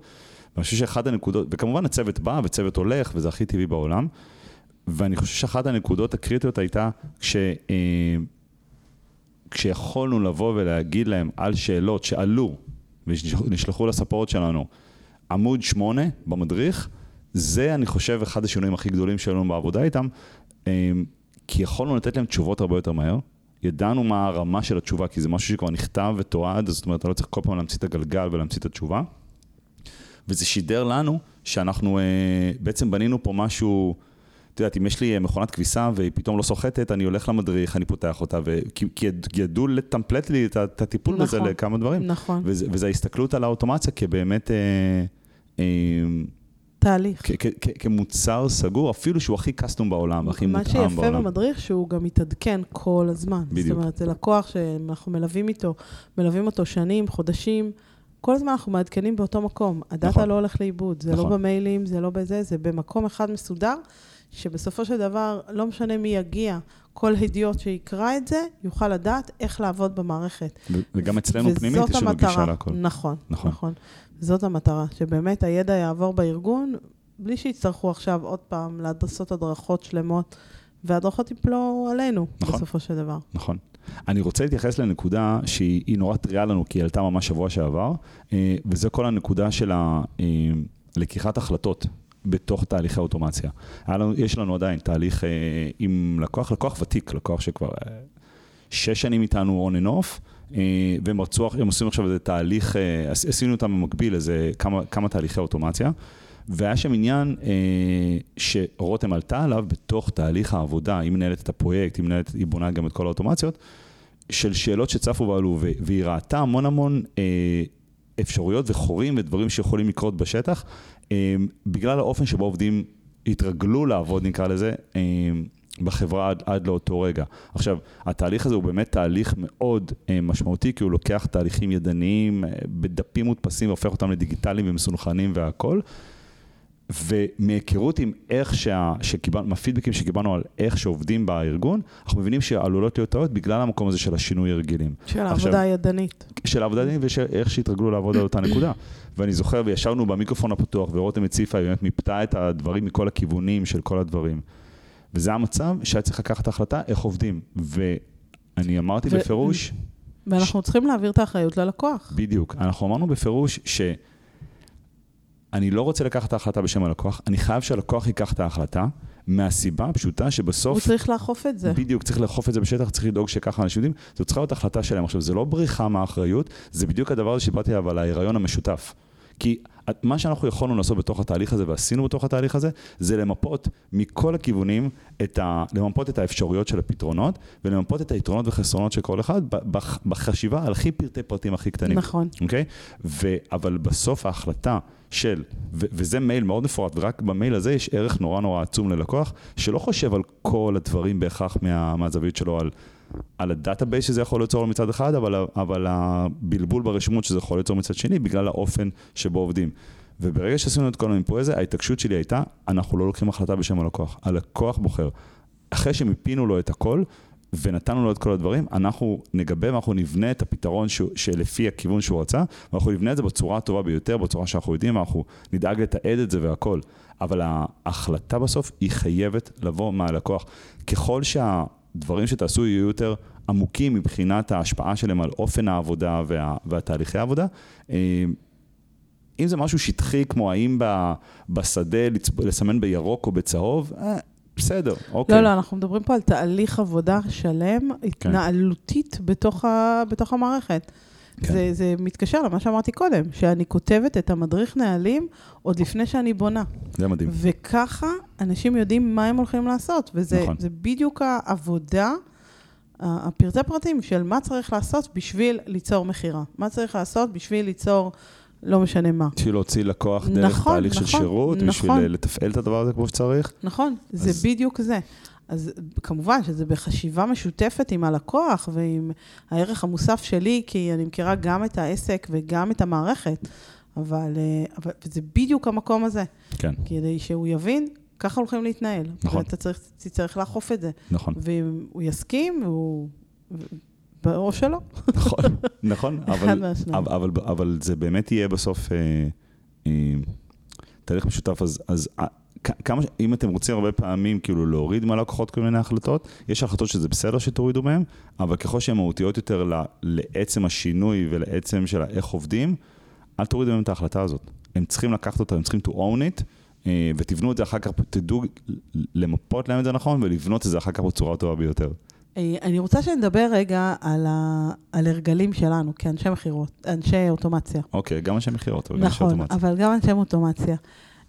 ואני חושב שאחת הנקודות, וכמובן הצוות בא וצוות הולך, וזה הכי טבעי בעולם, ואני חושב שאחת הנקודות הקריטיות הייתה כש... אה, כשיכולנו לבוא ולהגיד להם על שאלות שעלו ונשלחו לספורט שלנו, עמוד שמונה במדריך, זה אני חושב אחד השינויים הכי גדולים שלנו בעבודה איתם, אה, כי יכולנו לתת להם תשובות הרבה יותר מהר. ידענו מה הרמה של התשובה, כי זה משהו שכבר נכתב ותועד, זאת אומרת, אתה לא צריך כל פעם להמציא את הגלגל ולהמציא את התשובה. וזה שידר לנו שאנחנו אה, בעצם בנינו פה משהו, את יודעת, אם יש לי אה, מכונת כביסה והיא פתאום לא סוחטת, אני הולך למדריך, אני פותח אותה, ו... כי, כי ידעו לטמפלט לי את, את הטיפול נכון, בזה לכמה דברים. נכון. וזה, וזה ההסתכלות על האוטומציה כבאמת... אה, אה, תהליך. כמוצר סגור, אפילו שהוא הכי קסטום בעולם, הכי מותאם בעולם. מה שיפה במדריך, שהוא גם מתעדכן כל הזמן. בדיוק. זאת אומרת, זה לקוח שאנחנו מלווים איתו, מלווים אותו שנים, חודשים. כל הזמן אנחנו מעדכנים באותו מקום. הדאטה נכון. לא הולך לאיבוד, זה לא נכון. לא במיילים, זה לא בזה, זה במקום אחד מסודר, שבסופו של דבר, לא משנה מי יגיע, כל הדיוט שיקרא את זה, יוכל לדעת איך לעבוד במערכת. וגם אצלנו פנימית יש לנו גישה להכל. נכון, נכון. נכון. זאת המטרה, שבאמת הידע יעבור בארגון, בלי שיצטרכו עכשיו עוד פעם לעשות הדרכות שלמות, והדרכות יפלו עלינו, נכון, בסופו של דבר. נכון. אני רוצה להתייחס לנקודה שהיא נורא טריה לנו, כי היא עלתה ממש שבוע שעבר, אה, וזה כל הנקודה של. אה, לקיחת החלטות בתוך תהליכי אוטומציה. לנו, יש לנו עדיין תהליך אה, עם לקוח, לקוח ותיק, לקוח שכבר שש שנים איתנו on and off, והם רצו, הם עושים עכשיו איזה תהליך, עשינו אותם במקביל, איזה כמה, כמה תהליכי אוטומציה. והיה שם עניין אה, שרותם עלתה עליו בתוך תהליך העבודה, היא מנהלת את הפרויקט, היא מנהלת, היא בונה גם את כל האוטומציות, של שאלות שצפו ועלו, והיא ראתה המון המון אה, אפשרויות וחורים ודברים שיכולים לקרות בשטח, אה, בגלל האופן שבו עובדים התרגלו לעבוד, נקרא לזה, אה, בחברה עד, עד לאותו רגע. עכשיו, התהליך הזה הוא באמת תהליך מאוד אה, משמעותי, כי הוא לוקח תהליכים ידניים אה, בדפים מודפסים והופך אותם לדיגיטליים ומסונכנים והכול. ומהיכרות עם איך שה... שקיבלנו, מהפידבקים שקיבלנו על איך שעובדים בארגון, אנחנו מבינים שעלולות להיות טעות בגלל המקום הזה של השינוי הרגלים. של העבודה הידנית. של העבודה הידנית ואיך שהתרגלו לעבוד על אותה נקודה. ואני זוכר, וישבנו במיקרופון הפתוח, ורותם הציפה, היא באמת מיפתה את הדברים מכל הכיוונים של כל הדברים. וזה המצב שהיה צריך לקחת החלטה איך עובדים. ואני אמרתי ו... בפירוש... ואנחנו ש... צריכים להעביר את האחריות ללקוח. בדיוק. אנחנו אמרנו בפירוש ש... אני לא רוצה לקחת את ההחלטה בשם הלקוח, אני חייב שהלקוח ייקח את ההחלטה, מהסיבה הפשוטה שבסוף... הוא צריך לאכוף את זה. בדיוק, צריך לאכוף את זה בשטח, צריך לדאוג שככה אנשים יודעים, זו צריכה להיות החלטה שלהם. עכשיו, זה לא בריחה מהאחריות, זה בדיוק הדבר הזה שדיברתי עליו, על ההיריון המשותף. כי מה שאנחנו יכולנו לעשות בתוך התהליך הזה, ועשינו בתוך התהליך הזה, זה למפות מכל הכיוונים, את ה, למפות את האפשרויות של הפתרונות, ולמפות את היתרונות וחסרונות של כל אחד, בחשיבה על הכי פרטי פרטים הכי קטנים. נכון. אוקיי? ו, אבל בסוף ההחלטה של, ו, וזה מייל מאוד מפורט, ורק במייל הזה יש ערך נורא נורא עצום ללקוח, שלא חושב על כל הדברים בהכרח מה, מהזווית שלו, על... על ה database שזה יכול ליצור מצד אחד, אבל, אבל הבלבול ברשימות שזה יכול ליצור מצד שני, בגלל האופן שבו עובדים. וברגע שעשינו את כל המיפוי הזה, ההתעקשות שלי הייתה, אנחנו לא לוקחים החלטה בשם הלקוח. הלקוח בוחר. אחרי שמיפינו לו את הכל, ונתנו לו את כל הדברים, אנחנו נגבה ואנחנו נבנה את הפתרון ש... שלפי הכיוון שהוא רצה, ואנחנו נבנה את זה בצורה הטובה ביותר, בצורה שאנחנו יודעים, ואנחנו נדאג לתעד את זה והכל. אבל ההחלטה בסוף היא חייבת לבוא מהלקוח. ככל שה... דברים שתעשו יהיו יותר עמוקים מבחינת ההשפעה שלהם על אופן העבודה וה, והתהליכי העבודה, אה, אם זה משהו שטחי, כמו האם ב, בשדה לצ- לסמן בירוק או בצהוב, אה, בסדר, אוקיי. לא, לא, אנחנו מדברים פה על תהליך עבודה שלם, כן. התנהלותית בתוך, ה, בתוך המערכת. כן. זה, זה מתקשר למה שאמרתי קודם, שאני כותבת את המדריך נהלים עוד לפני שאני בונה. זה מדהים. וככה אנשים יודעים מה הם הולכים לעשות, וזה נכון. בדיוק העבודה, הפרטי פרטים של מה צריך לעשות בשביל ליצור מכירה. מה צריך לעשות בשביל ליצור לא משנה מה. בשביל להוציא לקוח דרך נכון, תהליך של נכון, שירות, בשביל נכון. אה, לתפעל את הדבר הזה כמו שצריך. נכון, זה אז- בדיוק זה. אז כמובן שזה בחשיבה משותפת עם הלקוח ועם הערך המוסף שלי, כי אני מכירה גם את העסק וגם את המערכת, אבל, אה, אבל זה בדיוק המקום הזה. כן, כדי שהוא יבין, ככה הולכים להתנהל. נכון. ואתה צריך, תצטרך לאכוף את זה. נכון. ואם הוא יסכים, הוא... בראש שלו. נכון, נכון, אבל. אבל, אבל, אבל זה באמת יהיה בסוף אה, אה, תהליך משותף, אז, אז אה, כמה, אם אתם רוצים הרבה פעמים כאילו להוריד מהלקוחות כל מיני החלטות, יש החלטות שזה בסדר שתורידו מהן, אבל ככל שהן מהותיות יותר ל, לעצם השינוי ולעצם של איך עובדים, אל תורידו מהם את ההחלטה הזאת. הם צריכים לקחת אותה, הם צריכים to own it, אה, ותבנו את זה אחר כך, תדעו למפות להם את זה נכון, ולבנות את זה אחר כך בצורה הטובה ביותר. אה, אני רוצה שנדבר רגע על, ה... על הרגלים שלנו כאנשי מכירות, אנשי אוטומציה. אוקיי, גם אנשי מכירות, אבל גם אנשי נכון, אוטומציה. אבל גם אנשי אוטומציה.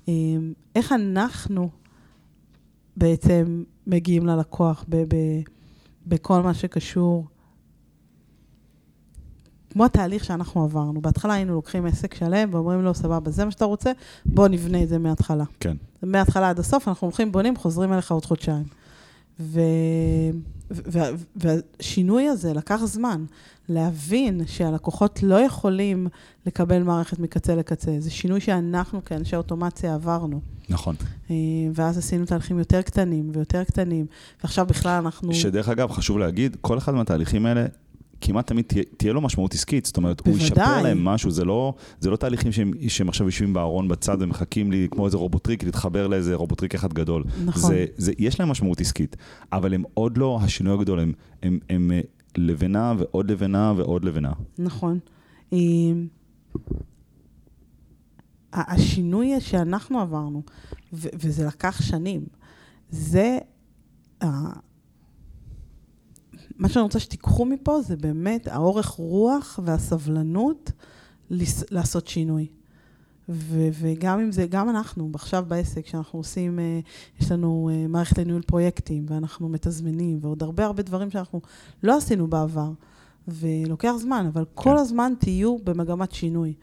אה, איך אנחנו בעצם מגיעים ללקוח ב- ב- בכל מה שקשור, כמו התהליך שאנחנו עברנו. בהתחלה היינו לוקחים עסק שלם ואומרים לו, סבבה, זה מה שאתה רוצה, בוא נבנה את זה מההתחלה. כן. מההתחלה עד הסוף, אנחנו הולכים, בונים, חוזרים אליך עוד חודשיים. ו... והשינוי הזה לקח זמן. להבין שהלקוחות לא יכולים לקבל מערכת מקצה לקצה. זה שינוי שאנחנו כאנשי אוטומציה עברנו. נכון. אה, ואז עשינו תהליכים יותר קטנים ויותר קטנים, ועכשיו בכלל אנחנו... שדרך אגב, חשוב להגיד, כל אחד מהתהליכים האלה, כמעט תמיד תהיה, תהיה לו משמעות עסקית, זאת אומרת, הוא בוודאי. ישפר להם משהו, זה לא, זה לא תהליכים שהם, שהם עכשיו יושבים בארון בצד ומחכים לי כמו איזה רובוטריק, להתחבר לאיזה רובוטריק אחד גדול. נכון. זה, זה, יש להם משמעות עסקית, אבל הם עוד לא השינוי הגדול, הם, הם, הם, הם לבנה ועוד לבנה ועוד לבנה. נכון. אה, ה- השינוי שאנחנו עברנו, ו- וזה לקח שנים, זה... מה שאני רוצה שתיקחו מפה זה באמת האורך רוח והסבלנות לעשות שינוי. ו- וגם אם זה, גם אנחנו, עכשיו בעסק, שאנחנו עושים, אה, יש לנו אה, מערכת לניהול פרויקטים, ואנחנו מתזמנים, ועוד הרבה הרבה דברים שאנחנו לא עשינו בעבר, ולוקח זמן, אבל כל הזמן תהיו במגמת שינוי.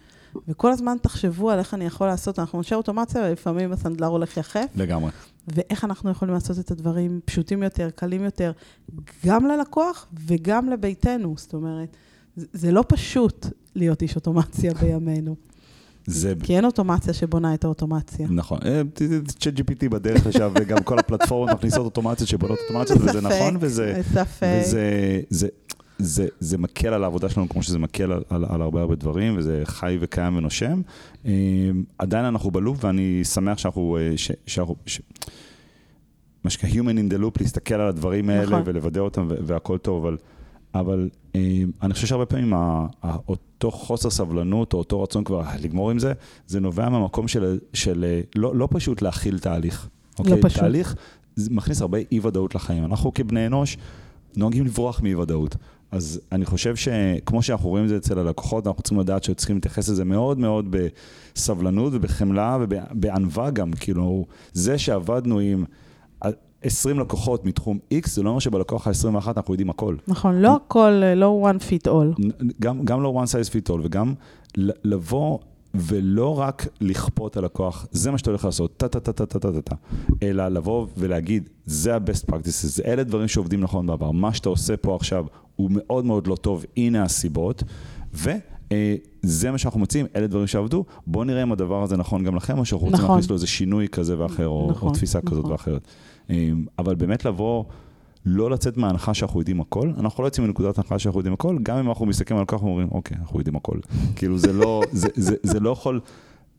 וכל הזמן תחשבו על איך אני יכול לעשות, אנחנו אנשי אוטומציה, ולפעמים הסנדלר הולך יחף, לגמרי. ואיך אנחנו יכולים לעשות את הדברים פשוטים יותר, קלים יותר, גם ללקוח וגם לביתנו. זאת אומרת, זה, לא פשוט להיות איש אוטומציה בימינו, זה, כי אין אוטומציה שבונה את האוטומציה. נכון, צ'אט GPT בדרך לשם, וגם כל הפלטפורמות מכניסות אוטומציות שבונות אוטומציות, וזה נכון, וזה... ספק. וזה זה, זה, מקל על העבודה שלנו כמו שזה מקל על, על, על הרבה הרבה דברים, וזה חי וקיים ונושם. אה, עדיין אנחנו בלופ, ואני שמח שאנחנו, אה, ש, שאנחנו, ש, מה שנקרא Human in the loop, להסתכל על הדברים האלה נכון. ולוודא אותם והכל טוב, אבל, אבל אה, אני חושב שהרבה פעמים אותו חוסר סבלנות, או אותו רצון כבר לגמור עם זה, זה נובע מהמקום של, של אה, לא, לא פשוט להכיל תהליך. אוקיי? פשוט. תהליך מכניס הרבה אי-ודאות לחיים. אנחנו כבני אנוש נוהגים לברוח מאי-ודאות. אז אני חושב שכמו שאנחנו רואים את זה אצל הלקוחות, אנחנו צריכים לדעת שצריכים להתייחס לזה מאוד מאוד בסבלנות ובחמלה ובענווה גם. כאילו, זה שעבדנו עם 20 לקוחות מתחום X, זה לא אומר שבלקוח ה-21 אנחנו יודעים הכל. נכון, לא הכל, לא one fit all. גם, גם לא one size fit all, וגם לבוא ולא רק לכפות על לקוח, זה מה שאתה הולך לעשות, טה-טה-טה-טה-טה-טה, אלא לבוא ולהגיד, זה ה-best practices, אלה דברים שעובדים נכון בעבר, מה שאתה עושה פה עכשיו הוא מאוד מאוד לא טוב, הנה הסיבות, וזה מה שאנחנו מציעים, אלה דברים שעבדו, בואו נראה אם הדבר הזה נכון גם לכם, או שאנחנו רוצים נכון. להכניס לו איזה שינוי כזה ואחר, או, נכון, או תפיסה כזאת נכון. ואחרת. אמ, אבל באמת לבוא... לא לצאת מההנחה שאנחנו יודעים הכל, אנחנו לא יוצאים מנקודת הנחה שאנחנו יודעים הכל, גם אם אנחנו מסתכלים על כך ואומרים, אוקיי, אנחנו יודעים הכל. כאילו זה לא, זה, זה, זה לא יכול,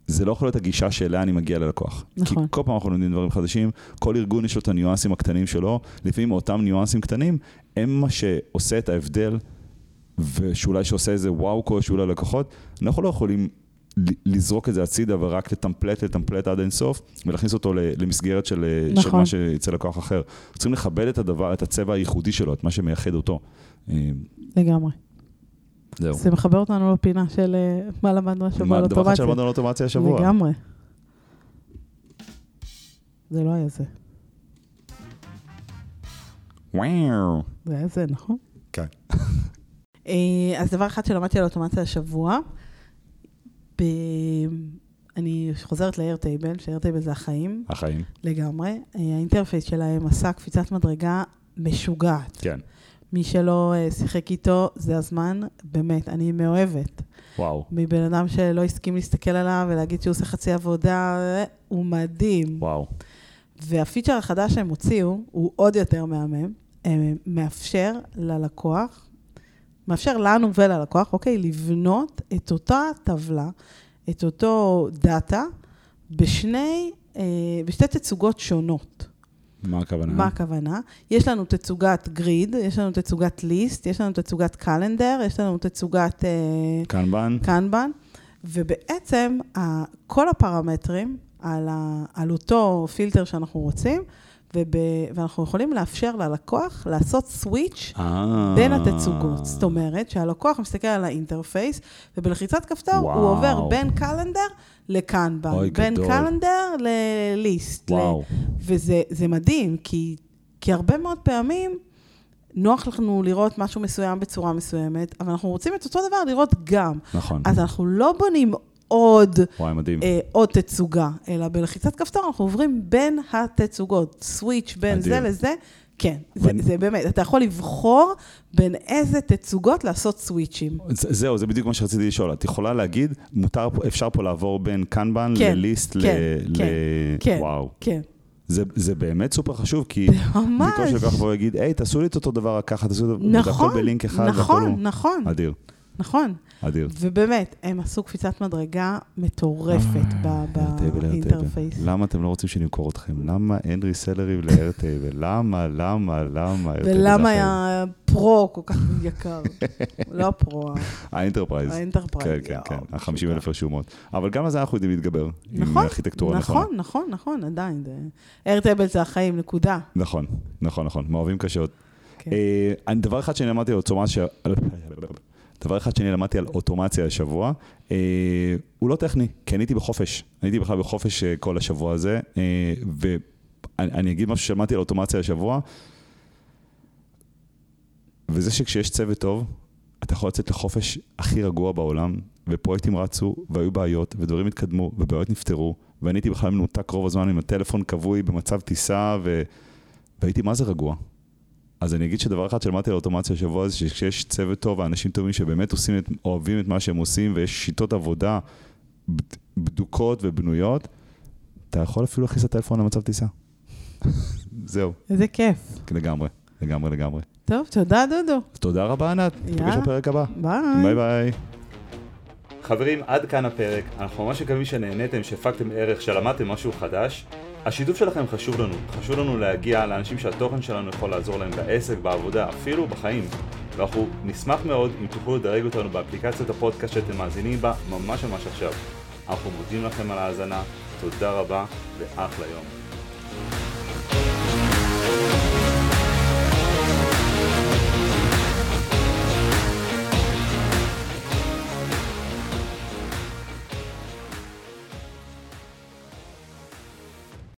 זה לא יכול להיות הגישה שאליה אני מגיע ללקוח. נכון. כי כל פעם אנחנו לומדים דברים חדשים, כל ארגון יש לו את הניואנסים הקטנים שלו, לפעמים אותם ניואנסים קטנים, הם מה שעושה את ההבדל, ושאולי שעושה איזה וואו שאולי ללקוחות, אנחנו לא יכולים לזרוק את זה הצידה ורק לטמפלט, לטמפלט עד אינסוף, ולהכניס אותו למסגרת של, נכון. של מה שיצא לקוח אחר. צריכים לכבד את הדבר, את הצבע הייחודי שלו, את מה שמייחד אותו. אה, לגמרי. זהו. זה מחבר אותנו לפינה של אה, מה למדנו השבוע מה על הדבר אחד אוטומציה. שלמדנו על אוטומציה השבוע? לגמרי. זה לא היה זה. וואו. זה היה זה, נכון? כן. אה, אז דבר אחד שלמדתי על אוטומציה השבוע, ב... אני חוזרת ל-Airtable, ש-Airtable זה החיים החיים. לגמרי. אה, האינטרפייס שלהם עשה קפיצת מדרגה משוגעת. כן. מי שלא אה, שיחק איתו, זה הזמן, באמת, אני מאוהבת. וואו. מבן אדם שלא הסכים להסתכל עליו ולהגיד שהוא עושה חצי עבודה, אה, הוא מדהים. וואו. והפיצ'ר החדש שהם הוציאו הוא עוד יותר מהמם. מאפשר ללקוח, מאפשר לנו וללקוח, אוקיי, לבנות את אותה טבלה, את אותו דאטה, בשני, אה, בשתי תצוגות שונות. מה הכוונה? מה הכוונה? יש לנו תצוגת grid, יש לנו תצוגת list, יש לנו תצוגת calendar, יש לנו תצוגת אה, kanban? kanban, ובעצם כל הפרמטרים על, ה, על אותו פילטר שאנחנו רוצים, וב, ואנחנו יכולים לאפשר ללקוח לעשות switch אה. בין התצוגות. זאת אומרת שהלקוח מסתכל על ה interface, ובלחיצת כפתור וואו. הוא עובר בין calendar לקנבן, בין גדול. קלנדר לליסט. ל- וואו. וזה זה מדהים, כי, כי הרבה מאוד פעמים נוח לנו לראות משהו מסוים בצורה מסוימת, אבל אנחנו רוצים את אותו דבר לראות גם. נכון. אז אנחנו לא בונים עוד, וואי, מדהים. אה, עוד תצוגה, אלא בלחיצת כפתור אנחנו עוברים בין התצוגות, סוויץ' בין מדהים. זה לזה. כן, זה, ואני- זה באמת, אתה יכול לבחור בין איזה תצוגות לעשות סוויצ'ים. זה- זהו, זה בדיוק מה שרציתי לשאול. את יכולה להגיד, מותר, אפשר פה לעבור בין קנבן כן, לליסט ל... כן, ל... כן, כן. וואו. כן, זה, זה באמת סופר חשוב, כי ממש. במקום שלקוח יבוא ויגיד, היי, תעשו לי את אותו דבר רק ככה, תעשו את זה, נכון, והכל בלינק אחד, נכון. נכון, אדיר, נכון. אדיר. ובאמת, הם עשו קפיצת מדרגה מטורפת איירטייבל, באינטרפייס. למה אתם לא רוצים שנמכור אתכם? למה אין ריסלרים לאיירטייבל? למה, למה, למה? ולמה. היה Pro כל כך יקר? לא ה Pro, ה Enterprise. ה Enterprise. כן, כן, כן, ה-50 אלף רשומות. אבל גם על זה אנחנו יודעים להתגבר. עם נכון, ארכיטקטורה נכונה. נכון, נכון, נכון, עדיין. Airtable זה החיים, נקודה. נכון, נכון, נכון. מאוהבים קשות. כן. אה, דבר אחד שאני למדתי על אוטומציה, דבר אחד שאני למדתי על אוטומציה השבוע, אה, הוא לא טכני, כי אני הייתי בחופש. אני הייתי בכלל בחופש אה, כל השבוע הזה, אה, ואני אני אגיד משהו שלמדתי על אוטומציה השבוע, וזה שכשיש צוות טוב, אתה יכול לצאת לחופש הכי רגוע בעולם, ופרויקטים רצו, והיו בעיות, ודברים התקדמו, ובעיות נפתרו, ואני הייתי בכלל מנותק רוב הזמן עם הטלפון כבוי במצב טיסה, ו... והייתי מה זה רגוע. אז אני אגיד שדבר אחד שלמדתי על אוטומציה השבוע זה שכשיש צוות טוב ואנשים טובים שבאמת עושים את, אוהבים את מה שהם עושים ויש שיטות עבודה בד- בדוקות ובנויות, אתה יכול אפילו להכניס את הטלפון למצב טיסה. זהו, איזה כיף. לגמרי, לגמרי, לגמרי. טוב, תודה, דודו. תודה רבה ענת, נפגש. בפרק הבא. ביי. ביי ביי. חברים, עד כאן הפרק. אנחנו ממש מקווים שנהניתם, שהפקתם ערך, שלמדתם משהו חדש. השיתוף שלכם חשוב לנו. חשוב לנו להגיע לאנשים שהתוכן שלנו יכול לעזור להם בעסק, בעבודה, אפילו בחיים. ואנחנו נשמח מאוד אם תוכלו לדרג אותנו באפליקציית הפודקאסט שאתם מאזינים בה ממש ממש עכשיו. אנחנו מודים לכם על ההאזנה, תודה רבה ואחלה יום.